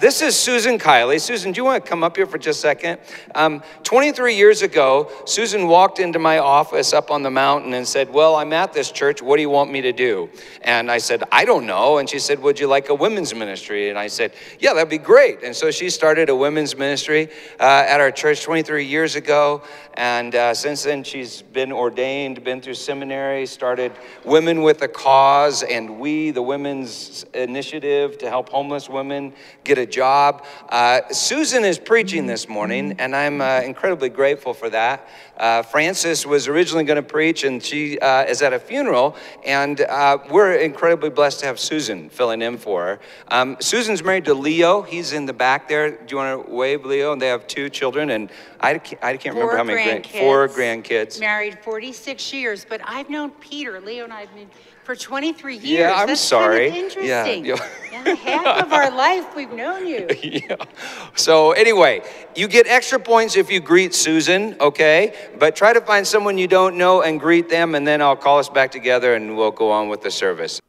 This is Susan Kiley. Susan, do you want to come up here for just a second? Um, 23 years ago, Susan walked into my office up on the mountain and said, Well, I'm at this church. What do you want me to do? And I said, I don't know. And she said, Would you like a women's ministry? And I said, Yeah, that'd be great. And so she started a women's ministry uh, at our church 23 years ago. And uh, since then, she's been ordained, been through seminary, started Women with a Cause and We, the Women's Initiative to help homeless women get a job. Uh, Susan is preaching this morning, and I'm uh, incredibly grateful for that. Uh, Frances was originally going to preach, and she uh, is at a funeral, and uh, we're incredibly blessed to have Susan filling in for her. Um, Susan's married to Leo. He's in the back there. Do you want to wave, Leo? And they have two children, and I can't, I can't remember how many grand- grandkids. four grandkids. Married 46 years, but I've known Peter, Leo and I have been for 23 years. Yeah, I'm That's sorry. Kind of interesting. yeah. Yeah, half of our life we've known you. yeah. So anyway, you get extra points if you greet Susan, okay? But try to find someone you don't know and greet them, and then I'll call us back together and we'll go on with the service.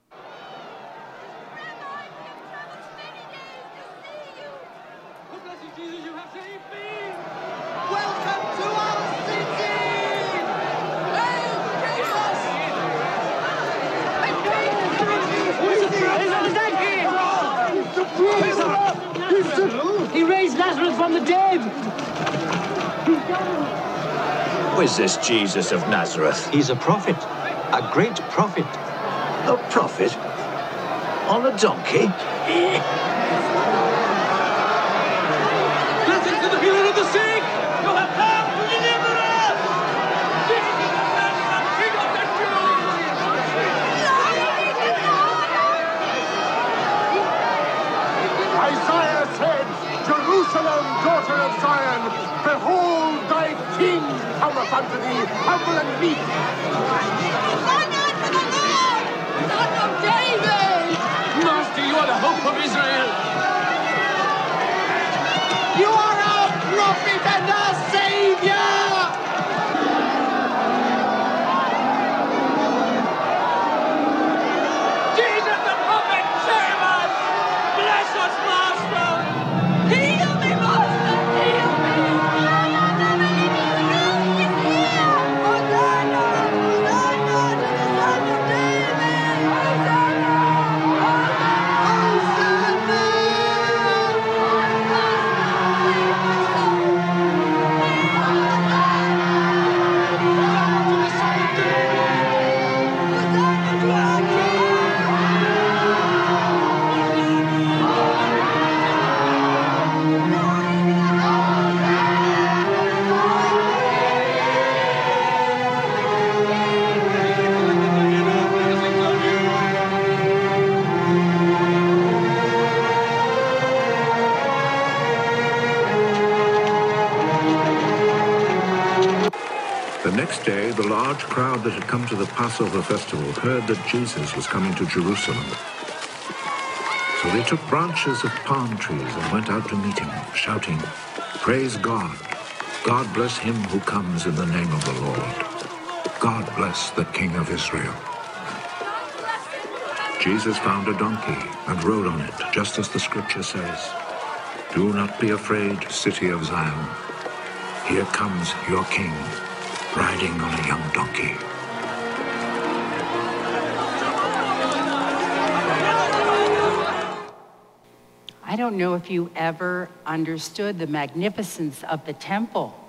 Welcome to our city! He raised Lazarus from the dead. Who is this Jesus of Nazareth? He's a prophet, a great prophet. A prophet? On a donkey? Blessings to the healer of the sick. You have come to deliver us. Jesus of Nazareth, King of the Jews. Isaiah said, Jerusalem, daughter of Zion, behold thy king cometh unto thee, humble and meek. Master, you are the hope of Israel. You are our prophet and our savior! Crowd that had come to the Passover festival heard that Jesus was coming to Jerusalem. So they took branches of palm trees and went out to meet him, shouting, Praise God! God bless him who comes in the name of the Lord. God bless the King of Israel. Jesus found a donkey and rode on it, just as the scripture says. Do not be afraid, city of Zion. Here comes your king, riding on a young donkey. I don't know if you ever understood the magnificence of the temple.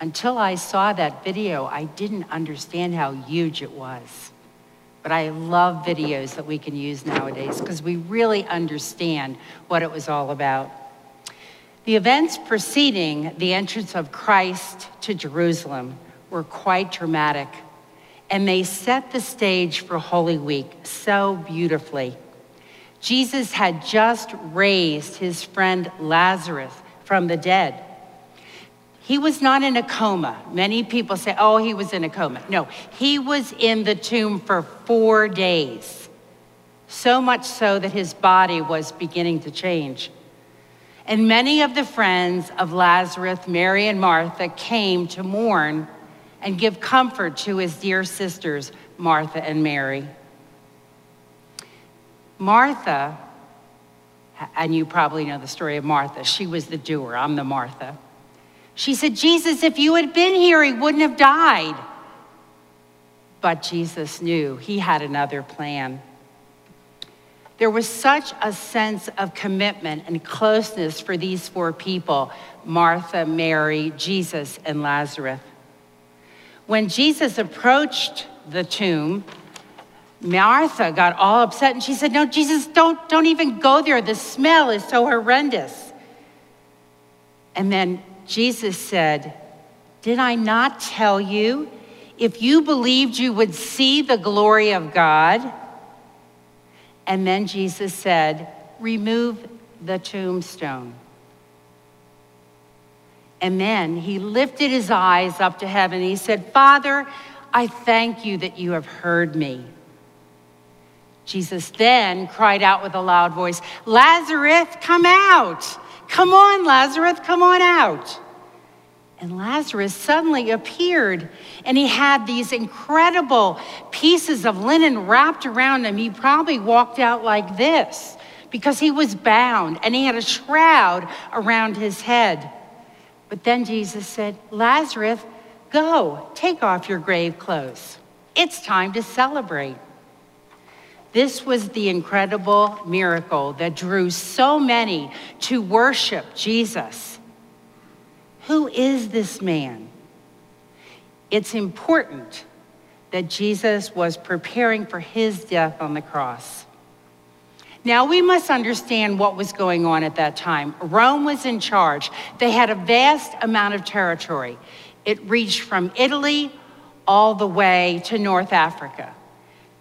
Until I saw that video, I didn't understand how huge it was. But I love videos that we can use nowadays because we really understand what it was all about. The events preceding the entrance of Christ to Jerusalem were quite dramatic, and they set the stage for Holy Week so beautifully. Jesus had just raised his friend Lazarus from the dead. He was not in a coma. Many people say, oh, he was in a coma. No, he was in the tomb for four days, so much so that his body was beginning to change. And many of the friends of Lazarus, Mary and Martha, came to mourn and give comfort to his dear sisters, Martha and Mary. Martha And you probably know the story of Martha. She was the doer, I'm the Martha. She said, Jesus, if you had been here, he wouldn't have died. But Jesus knew he had another plan. There was such a sense of commitment and closeness for these four people Martha, Mary, Jesus, and Lazarus. When Jesus approached the tomb, Martha got all upset and she said, No, Jesus, don't, don't even go there. The smell is so horrendous. And then Jesus said, Did I not tell you? If you believed, you would see the glory of God. And then Jesus said, Remove the tombstone. And then he lifted his eyes up to heaven. He said, Father, I thank you that you have heard me. Jesus then cried out with a loud voice, Lazarus, come out. Come on, Lazarus, come on out. And Lazarus suddenly appeared, and he had these incredible pieces of linen wrapped around him. He probably walked out like this because he was bound, and he had a shroud around his head. But then Jesus said, Lazarus, go, take off your grave clothes. It's time to celebrate. This was the incredible miracle that drew so many to worship Jesus. Who is this man? It's important that Jesus was preparing for his death on the cross. Now, we must understand what was going on at that time. Rome was in charge, they had a vast amount of territory. It reached from Italy all the way to North Africa.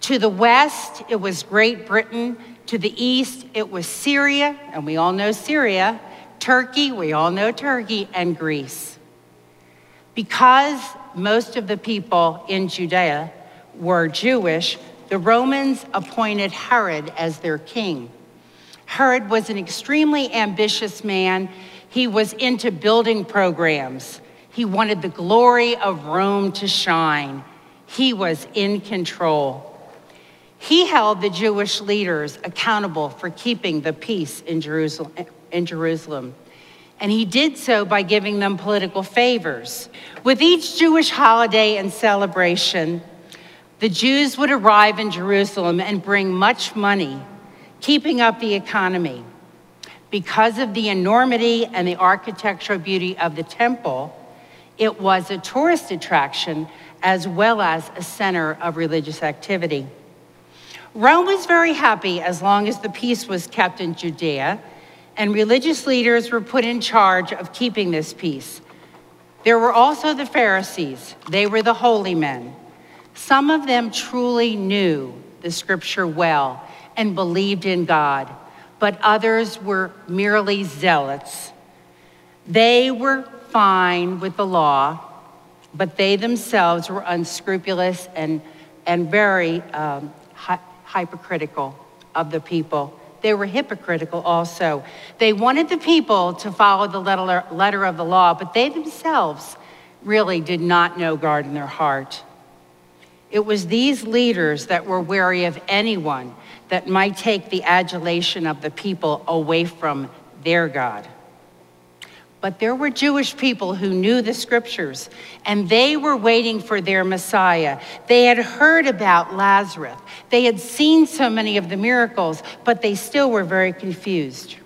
To the west, it was Great Britain. To the east, it was Syria, and we all know Syria. Turkey, we all know Turkey, and Greece. Because most of the people in Judea were Jewish, the Romans appointed Herod as their king. Herod was an extremely ambitious man. He was into building programs. He wanted the glory of Rome to shine. He was in control. He held the Jewish leaders accountable for keeping the peace in Jerusalem, in Jerusalem. And he did so by giving them political favors. With each Jewish holiday and celebration, the Jews would arrive in Jerusalem and bring much money, keeping up the economy. Because of the enormity and the architectural beauty of the temple, it was a tourist attraction as well as a center of religious activity. Rome was very happy as long as the peace was kept in Judea, and religious leaders were put in charge of keeping this peace. There were also the Pharisees, they were the holy men. Some of them truly knew the scripture well and believed in God, but others were merely zealots. They were fine with the law, but they themselves were unscrupulous and, and very um, hypocritical of the people. They were hypocritical also. They wanted the people to follow the letter, letter of the law, but they themselves really did not know God in their heart. It was these leaders that were wary of anyone that might take the adulation of the people away from their God. But there were Jewish people who knew the scriptures, and they were waiting for their Messiah. They had heard about Lazarus, they had seen so many of the miracles, but they still were very confused.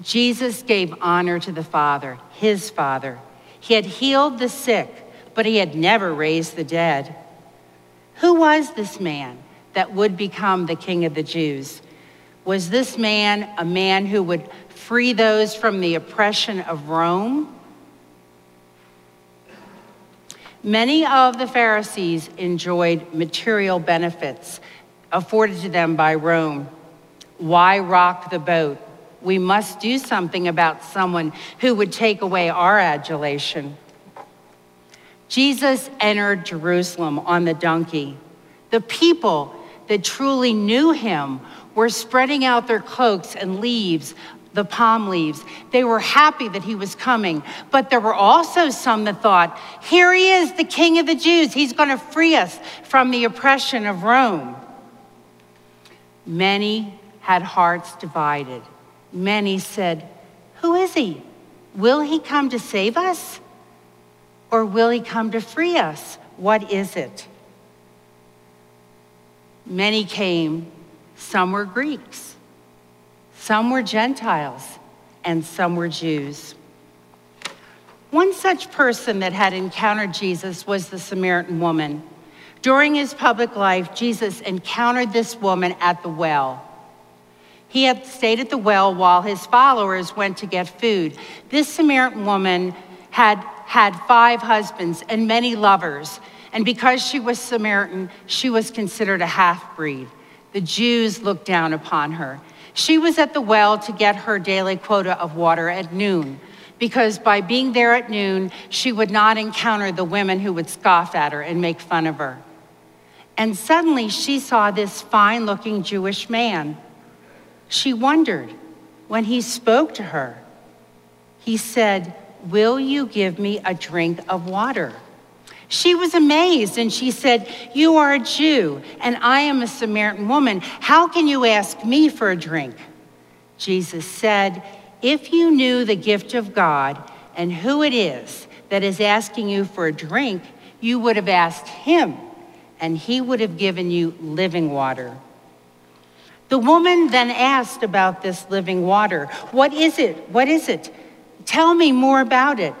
Jesus gave honor to the Father, his Father. He had healed the sick, but he had never raised the dead. Who was this man that would become the King of the Jews? Was this man a man who would free those from the oppression of Rome. Many of the Pharisees enjoyed material benefits afforded to them by Rome. Why rock the boat? We must do something about someone who would take away our adulation. Jesus entered Jerusalem on the donkey. The people that truly knew him were spreading out their cloaks and leaves the palm leaves. They were happy that he was coming. But there were also some that thought, here he is, the king of the Jews. He's going to free us from the oppression of Rome. Many had hearts divided. Many said, Who is he? Will he come to save us? Or will he come to free us? What is it? Many came, some were Greeks, some were Gentiles, and some were Jews. One such person that had encountered Jesus was the Samaritan woman. During his public life, Jesus encountered this woman at the well. He had stayed at the well while his followers went to get food. This Samaritan woman had had five husbands and many lovers, and because she was Samaritan, she was considered a half breed. The Jews looked down upon her. She was at the well to get her daily quota of water at noon because by being there at noon, she would not encounter the women who would scoff at her and make fun of her. And suddenly she saw this fine looking Jewish man. She wondered when he spoke to her. He said, Will you give me a drink of water? She was amazed and she said, You are a Jew and I am a Samaritan woman. How can you ask me for a drink? Jesus said, if you knew the gift of God and who it is that is asking you for a drink, you would have asked him, and he would have given you living water. The woman then asked about this living water. What is it? What is it? Tell me more about it.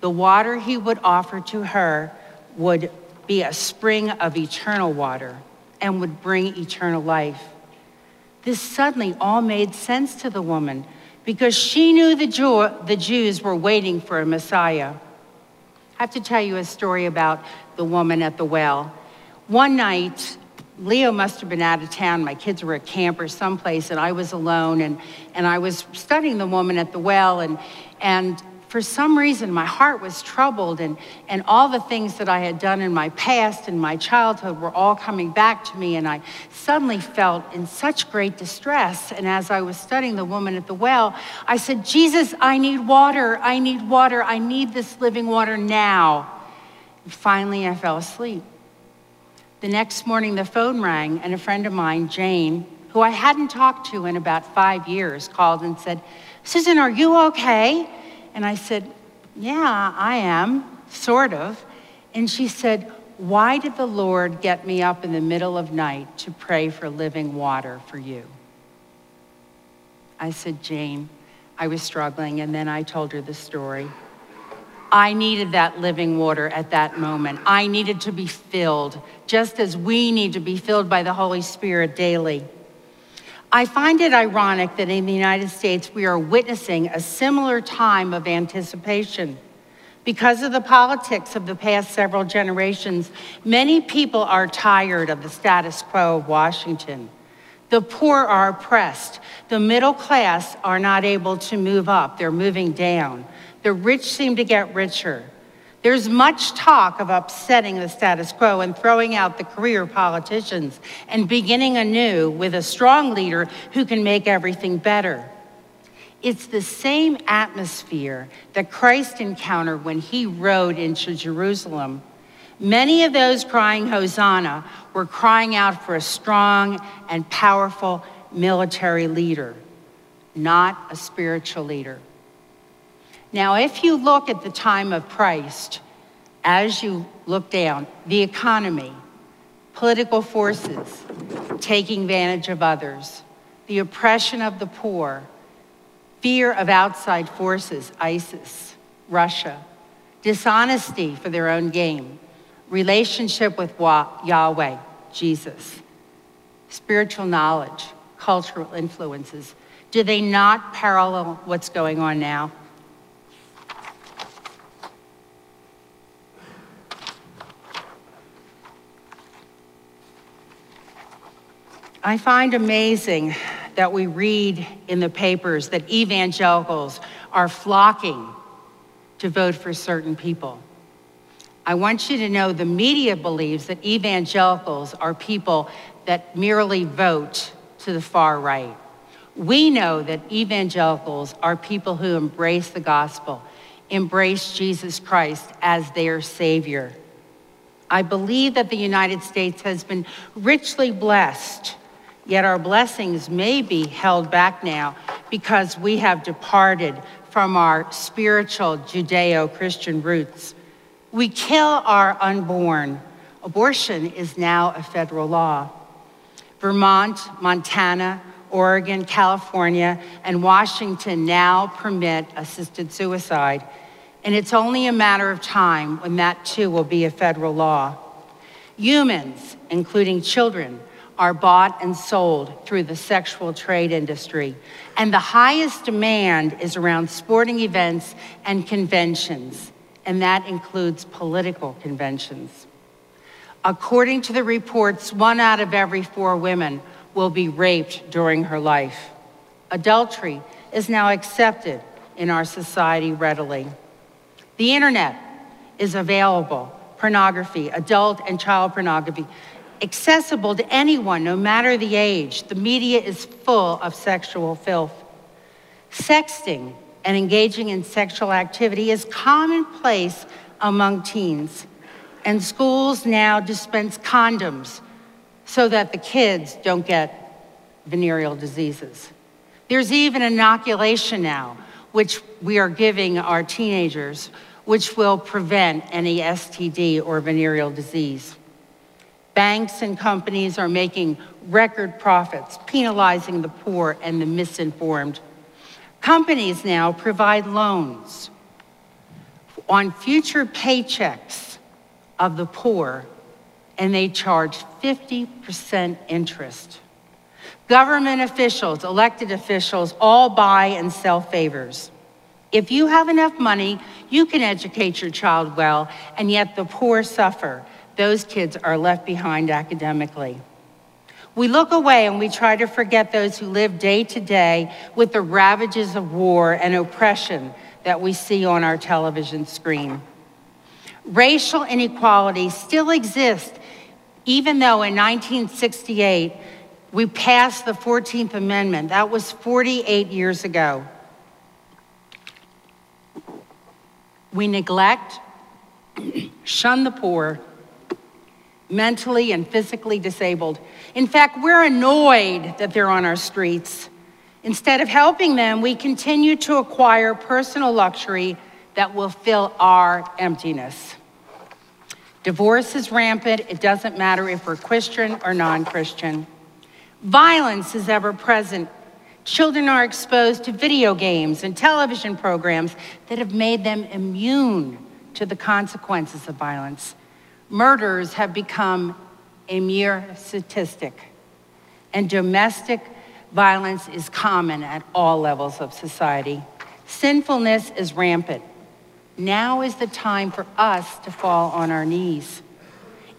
The water he would offer to her would be a spring of eternal water and would bring eternal life. This suddenly all made sense to the woman because she knew the, Jew, the Jews were waiting for a Messiah. I have to tell you a story about the woman at the well. One night, Leo must have been out of town. My kids were at camp or someplace, and I was alone, and, and I was studying the woman at the well, and, and for some reason, my heart was troubled, and, and all the things that I had done in my past and my childhood were all coming back to me. And I suddenly felt in such great distress. And as I was studying the woman at the well, I said, Jesus, I need water. I need water. I need this living water now. And finally, I fell asleep. The next morning, the phone rang, and a friend of mine, Jane, who I hadn't talked to in about five years, called and said, Susan, are you okay? And I said, Yeah, I am, sort of. And she said, Why did the Lord get me up in the middle of night to pray for living water for you? I said, Jane, I was struggling, and then I told her the story. I needed that living water at that moment. I needed to be filled, just as we need to be filled by the Holy Spirit daily. I find it ironic that in the United States we are witnessing a similar time of anticipation. Because of the politics of the past several generations, many people are tired of the status quo of Washington. The poor are oppressed. The middle class are not able to move up, they're moving down. The rich seem to get richer. There's much talk of upsetting the status quo and throwing out the career politicians and beginning anew with a strong leader who can make everything better. It's the same atmosphere that Christ encountered when he rode into Jerusalem. Many of those crying Hosanna were crying out for a strong and powerful military leader, not a spiritual leader. Now, if you look at the time of Christ, as you look down, the economy, political forces taking advantage of others, the oppression of the poor, fear of outside forces, ISIS, Russia, dishonesty for their own gain, relationship with Yahweh, Jesus, spiritual knowledge, cultural influences. Do they not parallel what's going on now? I find amazing that we read in the papers that evangelicals are flocking to vote for certain people. I want you to know the media believes that evangelicals are people that merely vote to the far right. We know that evangelicals are people who embrace the gospel, embrace Jesus Christ as their Savior. I believe that the United States has been richly blessed Yet our blessings may be held back now because we have departed from our spiritual Judeo Christian roots. We kill our unborn. Abortion is now a federal law. Vermont, Montana, Oregon, California, and Washington now permit assisted suicide. And it's only a matter of time when that too will be a federal law. Humans, including children, are bought and sold through the sexual trade industry. And the highest demand is around sporting events and conventions, and that includes political conventions. According to the reports, one out of every four women will be raped during her life. Adultery is now accepted in our society readily. The internet is available pornography, adult and child pornography, accessible to anyone, no matter the age. The media is full of sexual filth. Sexting and engaging in sexual activity is commonplace among teens, and schools now dispense condoms so that the kids don't get venereal diseases. There's even inoculation now, which we are giving our teenagers, which will prevent any STD or venereal disease. Banks and companies are making record profits, penalizing the poor and the misinformed. Companies now provide loans on future paychecks of the poor, and they charge 50% interest. Government officials, elected officials, all buy and sell favors. If you have enough money, you can educate your child well, and yet the poor suffer those kids are left behind academically. We look away and we try to forget those who live day to day with the ravages of war and oppression that we see on our television screen. Racial inequality still exists, even though in 1968 we passed the 14th Amendment. That was 48 years ago. We neglect, shun the poor, mentally and physically disabled. In fact, we're annoyed that they're on our streets. Instead of helping them, we continue to acquire personal luxury that will fill our emptiness. Divorce is rampant. It doesn't matter if we're Christian or non Christian. Violence is ever present. Children are exposed to video games and television programs that have made them immune to the consequences of violence murders have become a mere statistic, and domestic violence is common at all levels of society. Sinfulness is rampant. Now is the time for us to fall on our knees.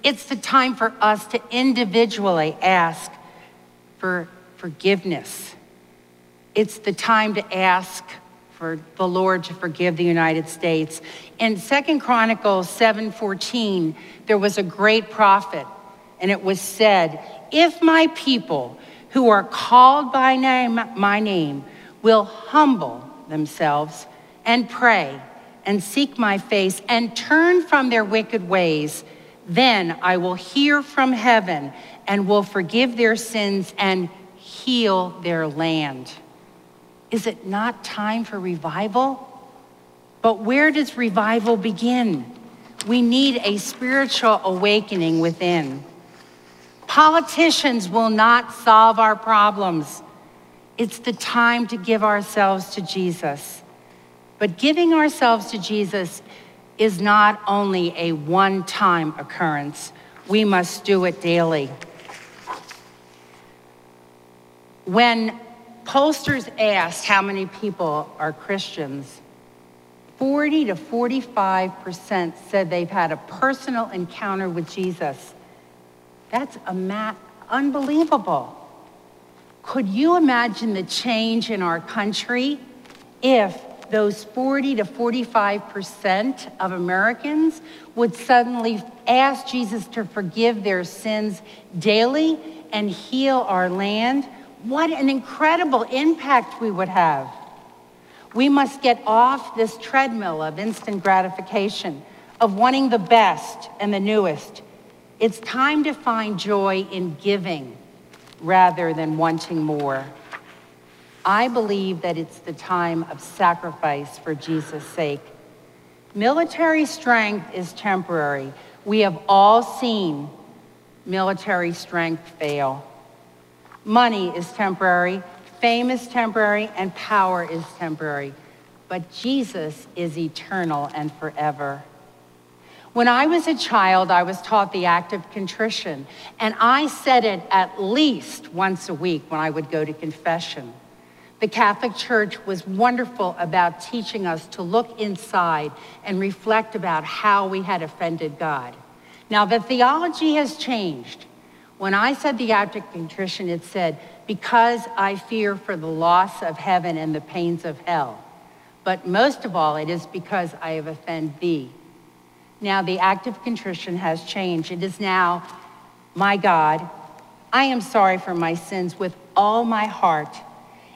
It's the time for us to individually ask for forgiveness. It's the time to ask for the Lord to forgive the United States. In Second Chronicles 7:14, there was a great prophet, and it was said, "If my people who are called by name, my name will humble themselves and pray and seek my face and turn from their wicked ways, then I will hear from heaven and will forgive their sins and heal their land." Is it not time for revival? But where does revival begin? We need a spiritual awakening within. Politicians will not solve our problems. It's the time to give ourselves to Jesus. But giving ourselves to Jesus is not only a one time occurrence, we must do it daily. When Pollsters asked how many people are Christians. 40 to 45% said they've had a personal encounter with Jesus. That's a mat unbelievable. Could you imagine the change in our country if those 40 to 45% of Americans would suddenly ask Jesus to forgive their sins daily and heal our land? What an incredible impact we would have. We must get off this treadmill of instant gratification, of wanting the best and the newest. It's time to find joy in giving, rather than wanting more. I believe that it's the time of sacrifice for Jesus' sake. Military strength is temporary. We have all seen military strength fail. Money is temporary, fame is temporary, and power is temporary. But Jesus is eternal and forever. When I was a child, I was taught the act of contrition, and I said it at least once a week when I would go to confession. The Catholic Church was wonderful about teaching us to look inside and reflect about how we had offended God. Now, the theology has changed. When I said the act of contrition, it said, because I fear for the loss of heaven and the pains of hell. But most of all, it is because I have offended thee. Now, the act of contrition has changed. It is now, my God, I am sorry for my sins with all my heart.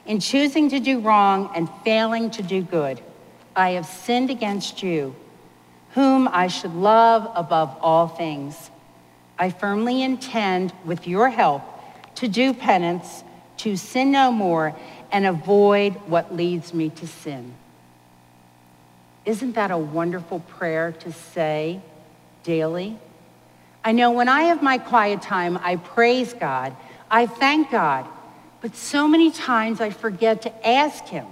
In choosing to do wrong and failing to do good, I have sinned against you, whom I should love above all things. I firmly intend, with your help, to do penance, to sin no more, and avoid what leads me to sin. Isn't that a wonderful prayer to say daily? I know when I have my quiet time, I praise God, I thank God, but so many times I forget to ask Him,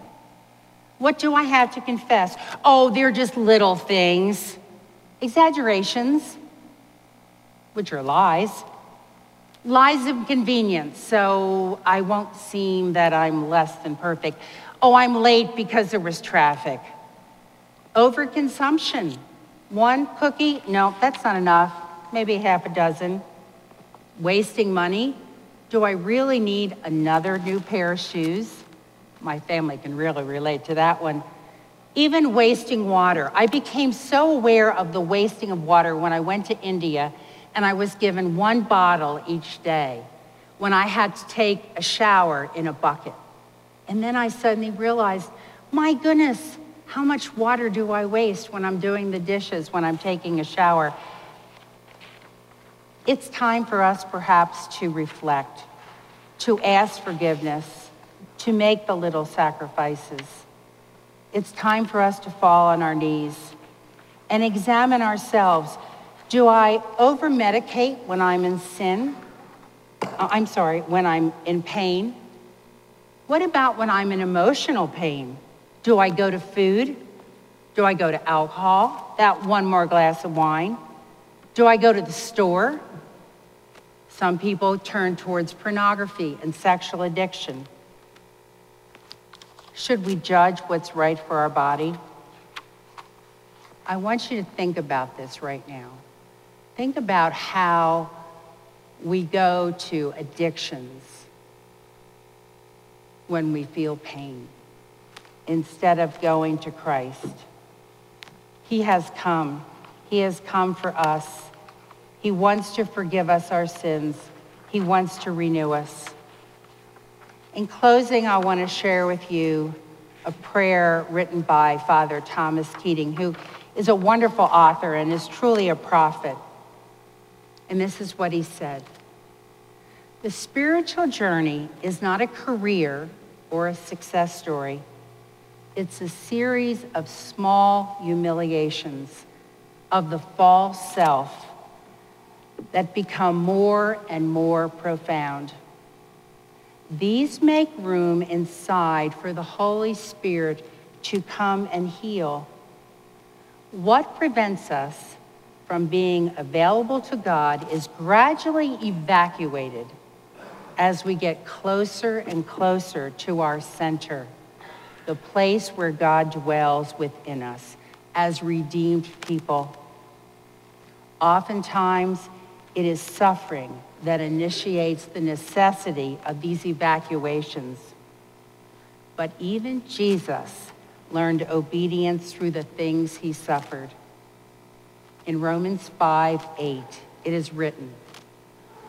What do I have to confess? Oh, they're just little things, exaggerations, which are lies. Lies of convenience, so I won't seem that I'm less than perfect. Oh, I'm late because there was traffic. Overconsumption. One cookie, no, that's not enough. Maybe half a dozen. Wasting money. Do I really need another new pair of shoes? My family can really relate to that one. Even wasting water. I became so aware of the wasting of water when I went to India and I was given one bottle each day when I had to take a shower in a bucket. And then I suddenly realized, my goodness, how much water do I waste when I'm doing the dishes, when I'm taking a shower? It's time for us perhaps to reflect, to ask forgiveness, to make the little sacrifices. It's time for us to fall on our knees and examine ourselves. Do I over medicate when I'm in sin? Uh, I'm sorry, when I'm in pain? What about when I'm in emotional pain? Do I go to food? Do I go to alcohol? That one more glass of wine? Do I go to the store? Some people turn towards pornography and sexual addiction. Should we judge what's right for our body? I want you to think about this right now. Think about how we go to addictions when we feel pain instead of going to Christ. He has come. He has come for us. He wants to forgive us our sins. He wants to renew us. In closing, I want to share with you a prayer written by Father Thomas Keating, who is a wonderful author and is truly a prophet. And this is what he said The spiritual journey is not a career or a success story. It's a series of small humiliations of the false self that become more and more profound. These make room inside for the Holy Spirit to come and heal. What prevents us from being available to God is gradually evacuated as we get closer and closer to our center the place where God dwells within us as redeemed people. Oftentimes, it is suffering that initiates the necessity of these evacuations. But even Jesus learned obedience through the things he suffered. In Romans 5 8, it is written,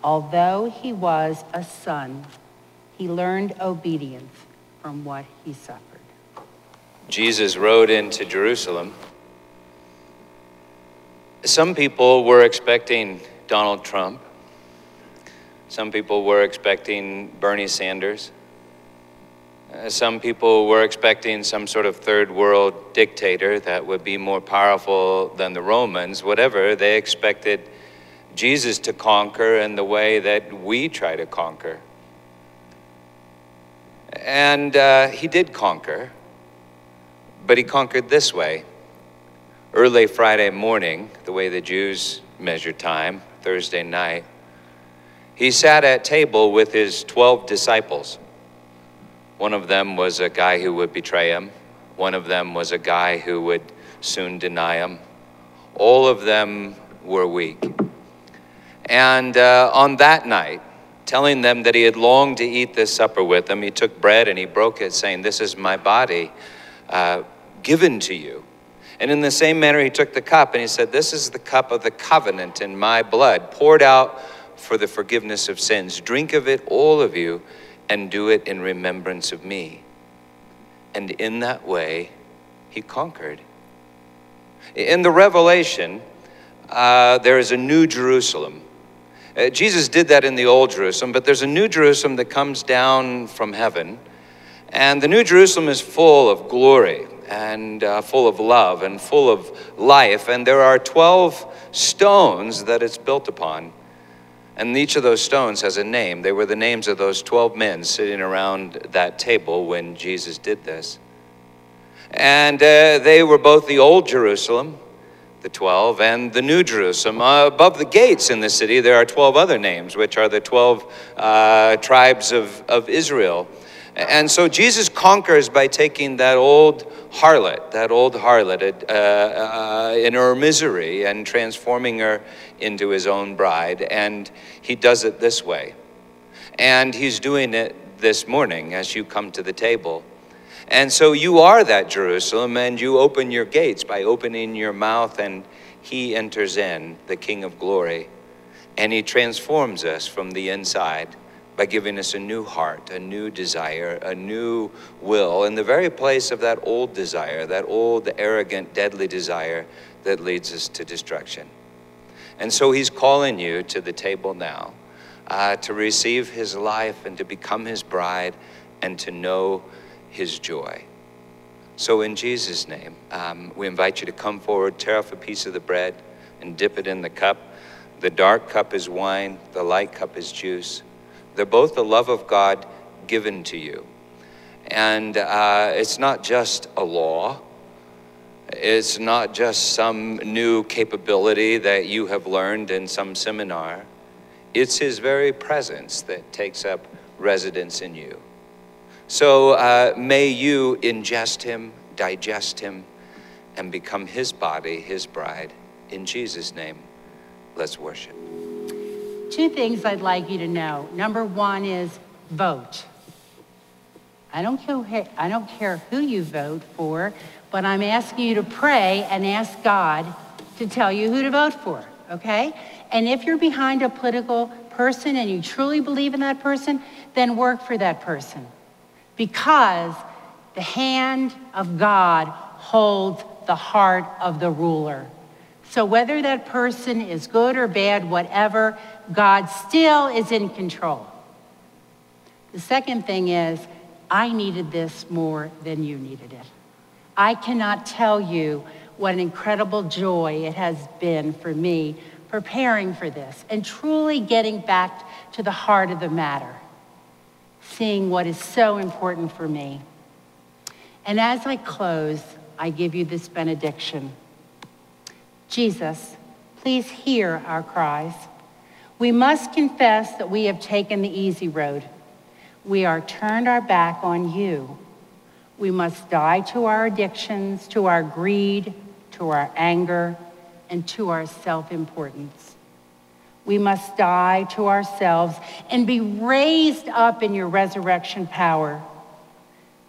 Although he was a son, he learned obedience from what he suffered. Jesus rode into Jerusalem. Some people were expecting Donald Trump. Some people were expecting Bernie Sanders. Uh, some people were expecting some sort of third world dictator that would be more powerful than the Romans. Whatever, they expected Jesus to conquer in the way that we try to conquer. And uh, he did conquer, but he conquered this way. Early Friday morning, the way the Jews measure time, Thursday night, he sat at table with his 12 disciples. One of them was a guy who would betray him. One of them was a guy who would soon deny him. All of them were weak. And uh, on that night, telling them that he had longed to eat this supper with them, he took bread and he broke it, saying, This is my body uh, given to you. And in the same manner, he took the cup and he said, This is the cup of the covenant in my blood, poured out for the forgiveness of sins. Drink of it, all of you, and do it in remembrance of me. And in that way, he conquered. In the Revelation, uh, there is a new Jerusalem. Uh, Jesus did that in the Old Jerusalem, but there's a new Jerusalem that comes down from heaven. And the New Jerusalem is full of glory and uh, full of love and full of life. And there are 12 stones that it's built upon. And each of those stones has a name. They were the names of those 12 men sitting around that table when Jesus did this. And uh, they were both the Old Jerusalem, the 12, and the New Jerusalem. Uh, above the gates in the city, there are 12 other names, which are the 12 uh, tribes of, of Israel. And so Jesus conquers by taking that old harlot, that old harlot uh, uh, in her misery and transforming her into his own bride. And he does it this way. And he's doing it this morning as you come to the table. And so you are that Jerusalem, and you open your gates by opening your mouth, and he enters in, the King of glory. And he transforms us from the inside by giving us a new heart, a new desire, a new will, in the very place of that old desire, that old, arrogant, deadly desire that leads us to destruction. And so he's calling you to the table now uh, to receive his life and to become his bride and to know his joy. So, in Jesus' name, um, we invite you to come forward, tear off a piece of the bread, and dip it in the cup. The dark cup is wine, the light cup is juice. They're both the love of God given to you. And uh, it's not just a law, it's not just some new capability that you have learned in some seminar. It's His very presence that takes up residence in you. So uh, may you ingest Him, digest Him, and become His body, His bride. In Jesus' name, let's worship two things I'd like you to know. Number one is vote. I don't care, I don't care who you vote for, but I'm asking you to pray and ask God to tell you who to vote for, okay? And if you're behind a political person and you truly believe in that person, then work for that person. Because the hand of God holds the heart of the ruler. So whether that person is good or bad, whatever, God still is in control. The second thing is, I needed this more than you needed it. I cannot tell you what an incredible joy it has been for me preparing for this and truly getting back to the heart of the matter, seeing what is so important for me. And as I close, I give you this benediction. Jesus, please hear our cries. We must confess that we have taken the easy road. We are turned our back on you. We must die to our addictions, to our greed, to our anger, and to our self importance. We must die to ourselves and be raised up in your resurrection power.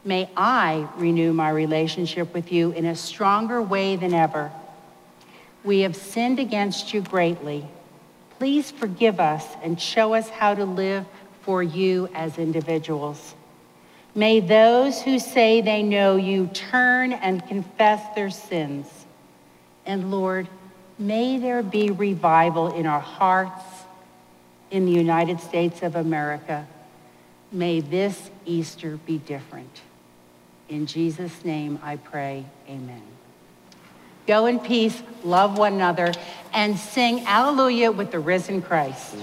May I renew my relationship with you in a stronger way than ever. We have sinned against you greatly please forgive us and show us how to live for you as individuals. May those who say they know you turn and confess their sins. And Lord, may there be revival in our hearts in the United States of America. May this Easter be different. In Jesus' name I pray, amen. Go in peace, love one another, and sing Alleluia with the risen Christ.